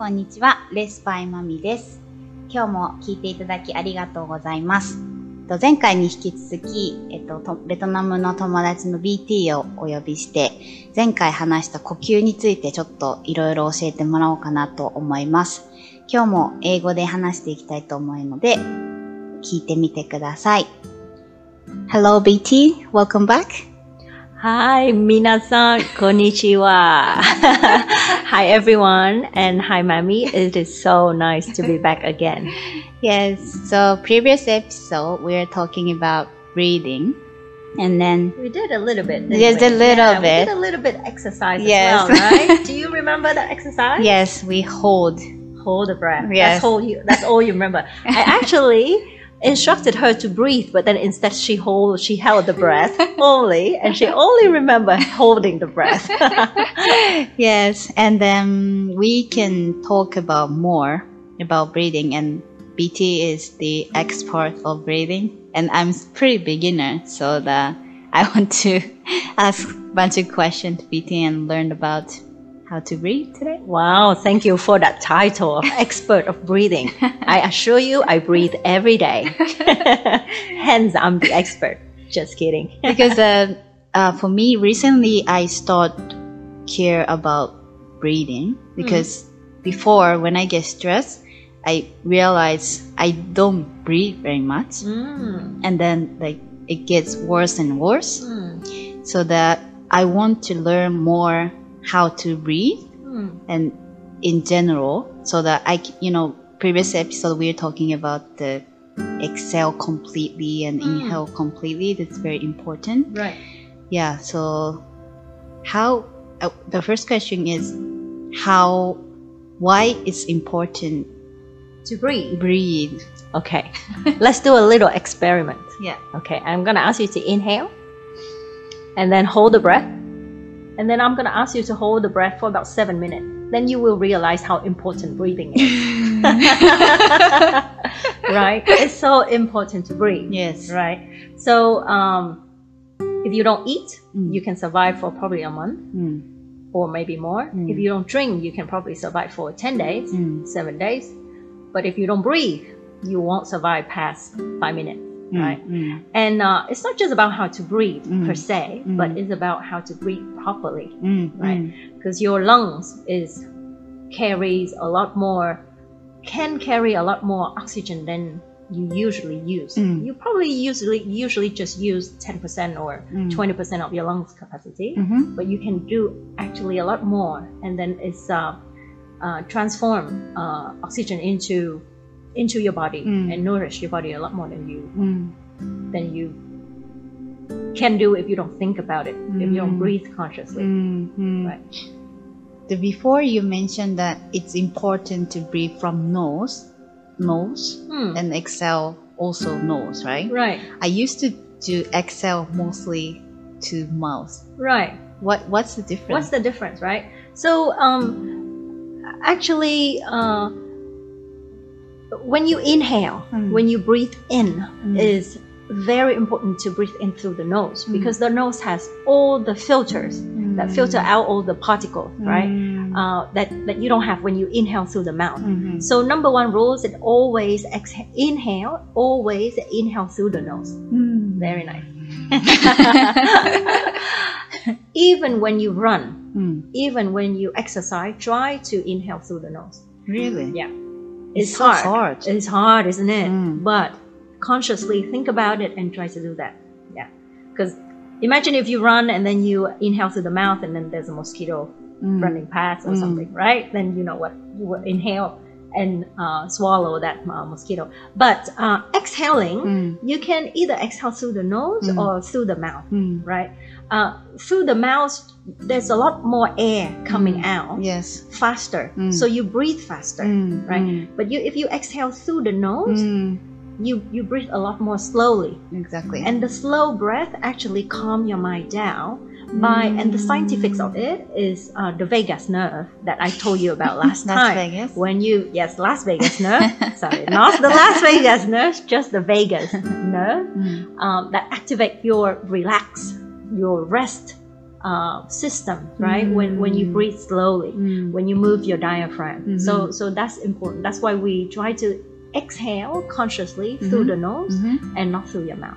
こんにちは。レスパイマミです。今日も聞いていただきありがとうございます。前回に引き続き、えっ、とベトナムの友達の BT をお呼びして、前回話した呼吸についてちょっといろいろ教えてもらおうかなと思います。今日も英語で話していきたいと思うので、聞いてみてください。Hello BT, welcome back. Hi, minasan, konnichiwa. hi, everyone, and hi, mommy. It is so nice to be back again. Yes, so previous episode we were talking about breathing, and then we did a little bit. Just a little yeah, bit. We did a little bit exercise yes. as well, right? Do you remember the exercise? Yes, we hold. Hold the breath. Yes. That's all you. That's all you remember. I actually instructed her to breathe, but then instead she hold she held the breath only, and she only remember holding the breath. yes, and then we can talk about more about breathing and BT is the expert of breathing and I'm pretty beginner so that I want to ask a bunch of questions to BT and learn about how to breathe today. Wow, thank you for that title expert of breathing. I assure you, I breathe every day. Hence, I'm the expert. Just kidding. because uh, uh, for me recently I start care about breathing because before when I get stressed I realize I don't breathe very much Mm, and then like it gets worse and worse mm, so that I want to learn more how to breathe mm. and in general so that i you know previous episode we were talking about the exhale completely and Mm. inhale completely that's very important Right. yeah so how uh, the first question is how why it's important To breathe. breathe Okay. Let's do a little experiment. yeah Okay. I'm going to ask you to inhale and then hold the breath. And then I'm going to ask you to hold the breath for about seven minutes. Then you will realize how important breathing is. right? It's so important to breathe. yes right? So um, if you don't eat, Mm. you can survive for probably a month Mm, or maybe more. Mm. If you don't drink, you can probably survive for 10 days, mm, seven days. But if you don't breathe, you won't survive past five minutes, right? mm, And uh, it's not just about how to breathe Mm. per se, Mm. but it's about how to breathe properly mm, Right. mm, because your lungs is carries a lot more can carry a lot more oxygen than you usually use. Mm. You probably usually usually just use 10% or Mm. 20% of your lungs capacity, mhm, but you can do actually a lot more, and then it's uh, uh, transform uh, oxygen into into your body Mm. and nourish your body a lot more than you mm, than you can do if you don't think about it, if you don't Mm. breathe consciously. mm, mm. Right. The before you mentioned that it's important to breathe from nose, nose, Hmm. and exhale also nose, right? Right, I used to do exhale mostly to mouth. right. What what's the difference? What's the difference, right? So, um, actually, uh, when you inhale, Mm. when you breathe in, Mm. is very important to breathe in through the nose Mm. because the nose has all the filters that filter out all the particles, right? Mm. Uh, that that you don't have when you inhale through the mouth. Mhm. So, number one rule is that always exhale, inhale, always inhale through the nose. Mm. Very nice. Even when you run, Mm. even when you exercise, try to inhale through the nose. Really? Yeah. It's, It's so hard. hard. It's hard, isn't it? Mm. But consciously think about it and try to do that. Yeah. Because imagine if you run and then you inhale through the mouth and then there's a mosquito Mm. running past or Mm. something, right? Then you know what? You will inhale and uh, swallow that uh, mosquito. But uh, exhaling, Mm. you can either exhale through the nose Mm. or through the mouth, Mm. right? Uh, through the mouth, there's a lot more air coming Mm. out Yes. faster, Mm. so you breathe faster, Mm. right? But you, if you exhale through the nose, you you breathe a lot more slowly, Exactly. and the slow breath actually calm your mind down. By and the scientifics of it is uh, the vagus nerve that I told you about last Las time. Vegas. When you yes, Las Vegas nerve. Sorry, not the Las Vegas nerve, just the Vegas nerve Mm. um, that activate your relax, your rest uh, system, right? When when you Mm. breathe slowly, Mm. when you move your diaphragm. So Mhm. so that's important. That's why we try to exhale consciously through Mhm. the nose Mhm. and not through your mouth.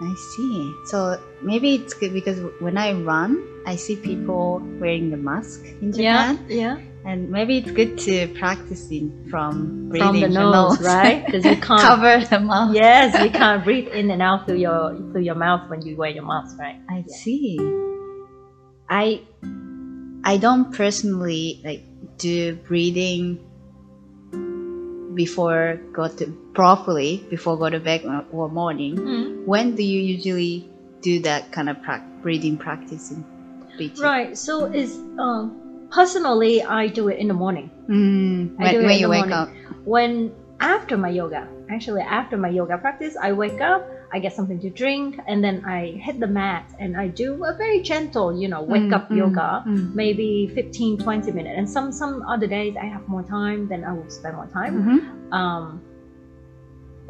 I see. So maybe it's good because when I run, I see people wearing the mask in Japan, yeah. Yeah. and maybe it's good to practicing from From the nose, right? Because you can't. Cover the mouth. Yes, you can't breathe in and out through your through your mouth when you wear your mask, right? I see. I I don't personally like do breathing before go to properly before go to bed or, or morning. Mm. When do you usually do that kind of prac breathing practice in BT? Right. So it's um, personally, I do it in the morning. Mm, when, when you wake morning. up. When after my yoga, actually after my yoga practice, I wake up, I get something to drink, and then I hit the mat and I do a very gentle, you know, wake Mm, up mm, yoga. mm. Maybe 15, 20 minutes. And some some other days I have more time, then I will spend more time. Mhm. Um,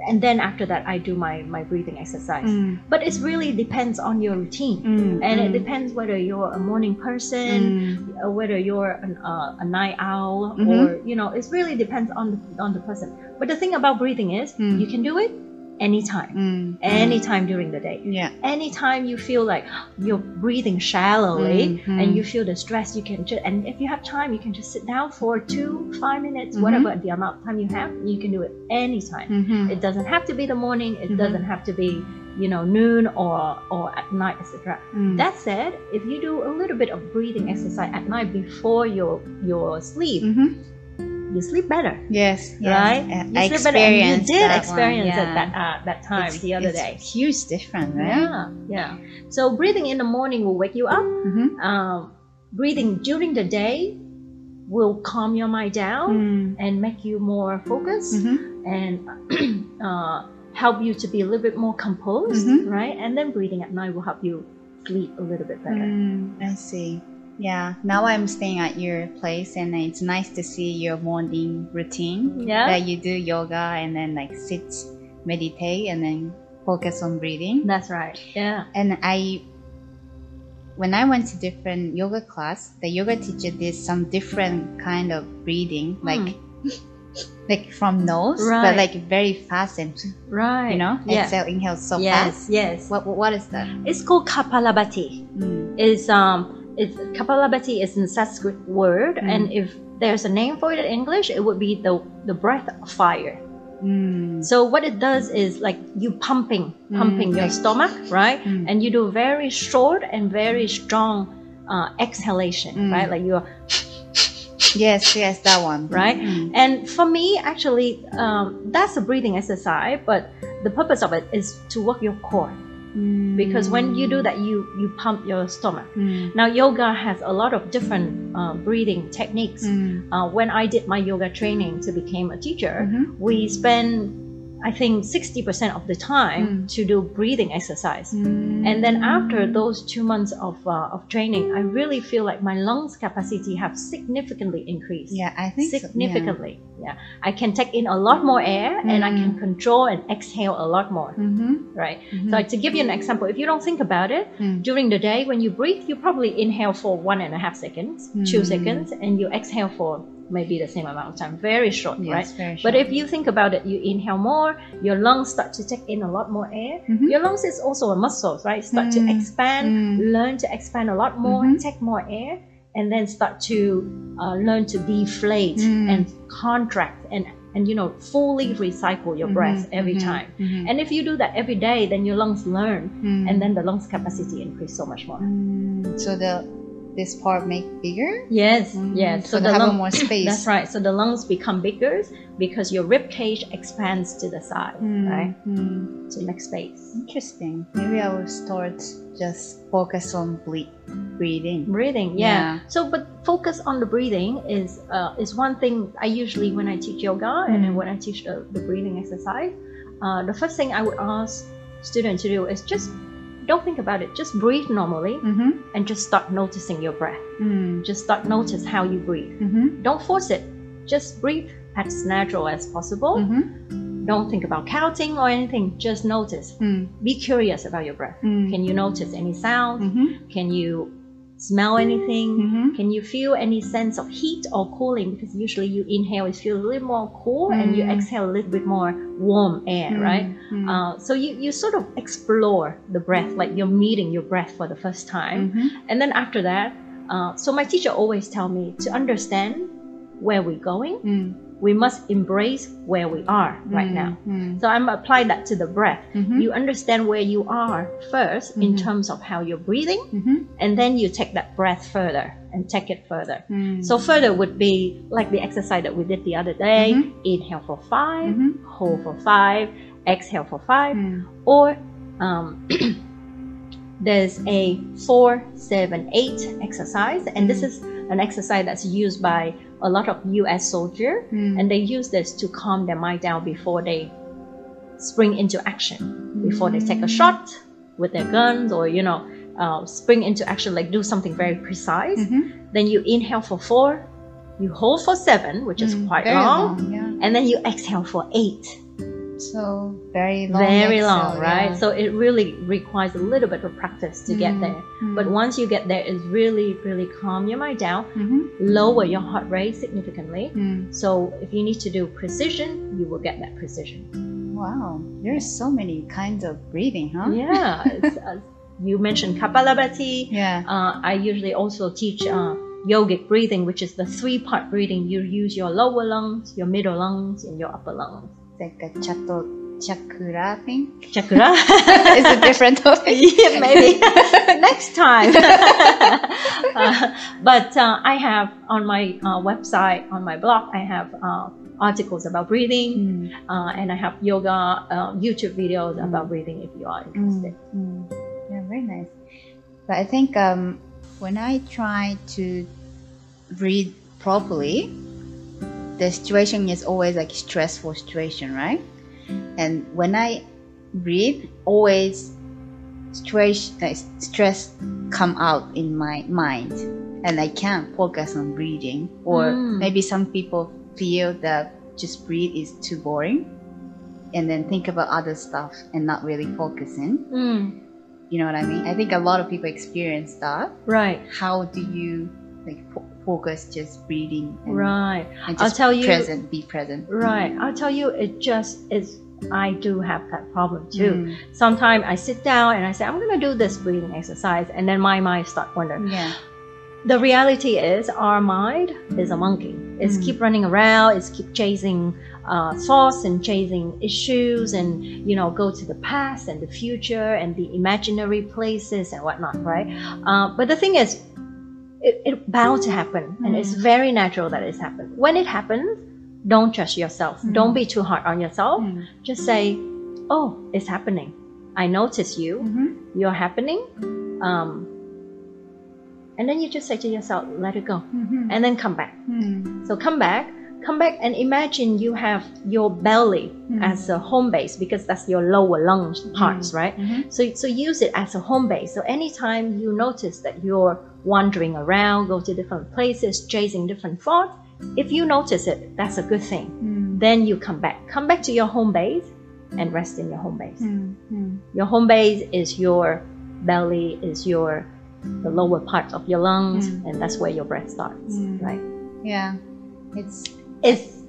and then after that, I do my, my breathing exercise. Mm, But it really depends on your routine. mm, And it mm, depends whether you're a morning person, mm, uh, whether you're an, uh, a night owl, Mhm. or you know, it really depends on the, on the person. But the thing about breathing is, Mm. you can do it anytime, mm, anytime during the day. Yeah. Anytime you feel like you're breathing shallowly Mhm. and you feel the stress, you can just and if you have time, you can just sit down for two, five minutes, Mhm. whatever the amount of time you have. You can do it anytime. Mhm. It doesn't have to be the morning. It Mhm. doesn't have to be you know noon or or at night, etc. Mm. That said, if you do a little bit of breathing exercise at night before your your sleep, Mhm. You sleep better, Yes, yes. right? I- You I sleep better, and you did that experience one, it that uh, that time It's- the other it's day. Huge different, right? Yeah, yeah. So breathing in the morning will wake you up. Mm-hmm. Um, breathing during the day will calm your mind down Mm. and make you more focused Mm-hmm. and uh, help you to be a little bit more composed, Mhm. right? And then breathing at night will help you sleep a little bit better. Mm, I see. Yeah. Now I'm staying at your place, and it's nice to see your morning routine. Yeah. That you do yoga and then like sit, meditate, and then focus on breathing. That's right. Yeah. And I, when I went to different yoga class, the yoga teacher did some different kind of breathing, like like from nose. Right. but like very fast and Right. you know, Yeah. exhale, inhale so yes. fast. Yes. What what is that? It's called Kapalabhati. Mm. It's um. It's Kapalabhati is a Sanskrit word, Mm. and if there's a name for it in English, it would be the the breath of fire. Mm. So what it does is like you pumping, pumping Mm, your stomach, right? Mm. And you do very short and very strong uh, exhalation, Mm. right? Like you're Yes, yes, that one. right. And for me, actually, um, that's a breathing exercise, but the purpose of it is to work your core because when you do that, you you pump your stomach. Mm. Now, yoga has a lot of different uh, breathing techniques. Mm. Uh, when I did my yoga training to become a teacher, Mhm. we spend, I think, sixty percent of the time Mm. to do breathing exercise. Mm. And then after those two months of, uh, of training, I really feel like my lungs capacity have significantly increased. yeah, I think so, yeah. significantly. Yeah. I can take in a lot more air and I can Mm. control and exhale a lot more. Mhm. Right. Mhm. So to give you an example, if you don't think about it, Mm. during the day when you breathe, you probably inhale for one and a half seconds, two Mm. seconds, and you exhale for maybe the same amount of time. Very short, Yes, right? very But if you think about it, you inhale more, your lungs start to take in a lot more air. Mhm. Your lungs is also a muscle, right? Start to Mm. expand, Mm. learn to expand a lot more, Mhm. take more air, and then start to uh, learn to deflate Mm. and contract and and you know fully recycle your breath Mhm, every mhm, time. mhm. And if you do that every day, then your lungs learn, Mm. and then the lungs capacity increase so much more. Mm. so the this part make bigger. Yes, Mm. yes. So, they have lung- more space. That's right. So the lungs become bigger because your rib cage expands to the side, Mm. right? Mm. To make space. Interesting. Maybe I will start just focus on ble- breathing. Breathing, yeah. Yeah. So, but focus on the breathing is uh, is one thing I usually when I teach yoga and then Mm. when I teach the, the breathing exercise, uh, the first thing I would ask students to do is just don't think about it. Just breathe normally Mm-hmm. and just start noticing your breath. Mm. Just start notice how you breathe. Mm-hmm. Don't force it. Just breathe as natural as possible. Mm-hmm. Don't think about counting or anything. Just notice. Mm. Be curious about your breath. Mm. Can you notice any sound? Mm-hmm. Can you smell anything? Mhm. Can you feel any sense of heat or cooling? Because usually you inhale, it feels a little more cool, and you Mm. exhale a little bit more warm air, right? Mhm. Uh, so you, you sort of explore the breath, like you're meeting your breath for the first time. Mhm. And then after that, uh, so my teacher always tell me to understand where we're going, Mm. We must embrace where we are right now. Mm. So I'm applying that to the breath. Mhm. You understand where you are 1st in terms of how you're breathing, and then you take that breath further and take it further. Mm. So further would be like the exercise that we did the other day. Mhm. Inhale for 5 Mhm. hold for five, exhale for five, Mm. or um, there's a four, seven, eight exercise, and this Mm. is an exercise that's used by a lot of U.S. soldiers, Mm. and they use this to calm their mind down before they spring into action, before they take a shot with their guns, or you know, uh, spring into action, like do something very precise. Mhm. Then you inhale for four, you hold for seven, which is Mm. quite Very long, Yeah. and then you exhale for eight. So very long. very long, right? yeah. So it really requires a little bit of practice to get Mm, there. mm. But once you get there, it's really, really calm your mind down, Mhm. lower your heart rate significantly. Mm. So if you need to do precision, you will get that precision. Wow, there's so many kinds of breathing, huh? Yeah. uh, you mentioned Kapalabhati. Yeah. Uh, I usually also teach uh, yogic breathing, which is the three-part breathing. You use your lower lungs, your middle lungs, and your upper lungs. Like a chato chakra thing. Chakra. It's a different topic. yeah, maybe next time. Uh, but uh, I have on my uh, website, on my blog, I have uh, articles about breathing, Mm, uh, and I have yoga uh, YouTube videos Mm. about breathing if you are interested. mm, mm. Yeah, very nice. But I think um, when I try to breathe properly, the situation is always like stressful situation, right? And when I breathe, always stress, uh, stress come out in my mind, and I can't focus on breathing. Or Mm. maybe some people feel that just breathe is too boring, and then think about other stuff and not really focusing. Mm, You know what I mean? I think a lot of people experience that. right, How do you like focus just breathing and, right, and I'll just tell you- present, be present? right. I'll tell you, it just is. I do have that problem too. Mm. Sometimes I sit down and I say, I'm gonna do this breathing exercise, and then my mind start wondering. Yeah. the reality is our mind is a monkey it's Mm. keep running around it's keep chasing uh, thoughts and chasing issues and you know go to the past and the future and the imaginary places and whatnot right uh, but the thing is it, it bound to happen and it's very natural that it's happened when it happens don't judge yourself Mm. don't be too hard on yourself Mm. just say oh it's happening i notice you Mhm. you're happening um, and then you just say to yourself let it go Mhm. and then come back Mm. so come back come back and imagine you have your belly Mm. as a home base because that's your lower lung parts right Mhm. so, so use it as a home base so anytime you notice that you're wandering around go to different places chasing different thoughts if you notice it that's a good thing Mm. then you come back come back to your home base and rest in your home base Mm. Mm. your home base is your belly, is your the lower part of your lungs, Mm. and that's where your breath starts. Mm. Right? Yeah. It's It's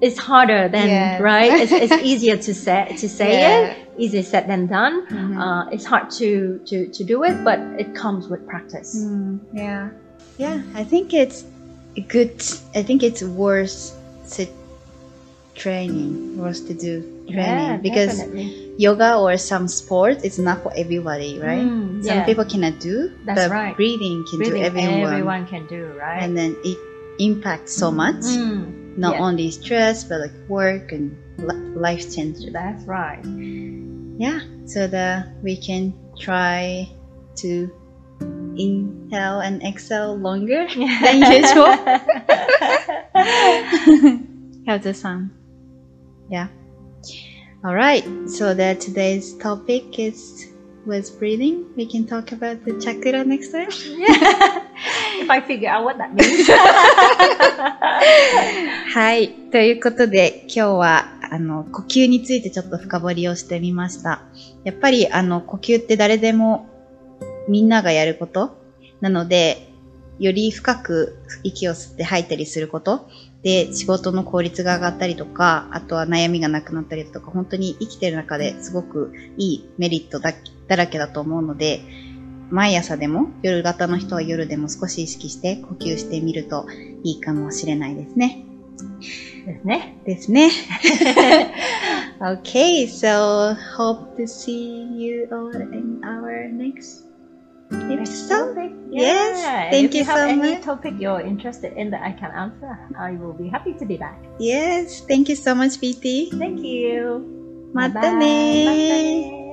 it's harder than Yeah. right. It's, it's easier to say to say Yeah. it. Easier said than done. Mhm. Uh, it's hard to, to to do it, but it comes with practice. Mm, yeah. Yeah, I think it's good. I think it's worth to training, worth to do training Yeah, because definitely. yoga or some sports it's not for everybody, right? Mm, Some people cannot do, That's but right. breathing can Breathing, do everyone. everyone can do right. And then it impacts so much, Mm, not yeah. only stress but like work and li- life changes. that's right. Yeah, so that we can try to inhale and exhale longer than usual. How's the sound? Yeah. All right. So that today's topic is was breathing. We can talk about the chakra next time. if I figure out what that means. はい。ということで、今日は、あの、呼吸についてちょっと深掘りをしてみました。やっぱり、あの、呼吸って誰でも、みんながやること？なので、より深く息を吸って吐いたりすること？で仕事の効率が上がったりとか、あとは悩みがなくなったりとか、本当に生きてる中ですごくいいメリットだだらけだと思うので、毎朝でも夜型の人は夜でも少し意識して呼吸してみるといいかもしれないですね。ですね。ですね。okay, so hope to see you all in our next episode. Yes, Yeah. thank if you so any much. topic you're interested in that I can answer, I will be happy to be back. Yes, thank you so much, PT. Thank you. またねまたね